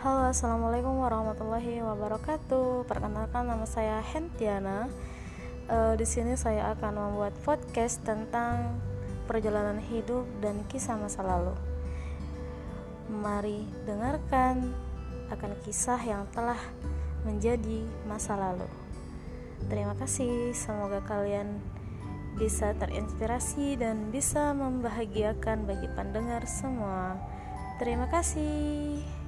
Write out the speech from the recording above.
Halo, assalamualaikum warahmatullahi wabarakatuh. Perkenalkan nama saya Hentiana. E, di sini saya akan membuat podcast tentang perjalanan hidup dan kisah masa lalu. Mari dengarkan akan kisah yang telah menjadi masa lalu. Terima kasih, semoga kalian bisa terinspirasi dan bisa membahagiakan bagi pendengar semua. Terima kasih.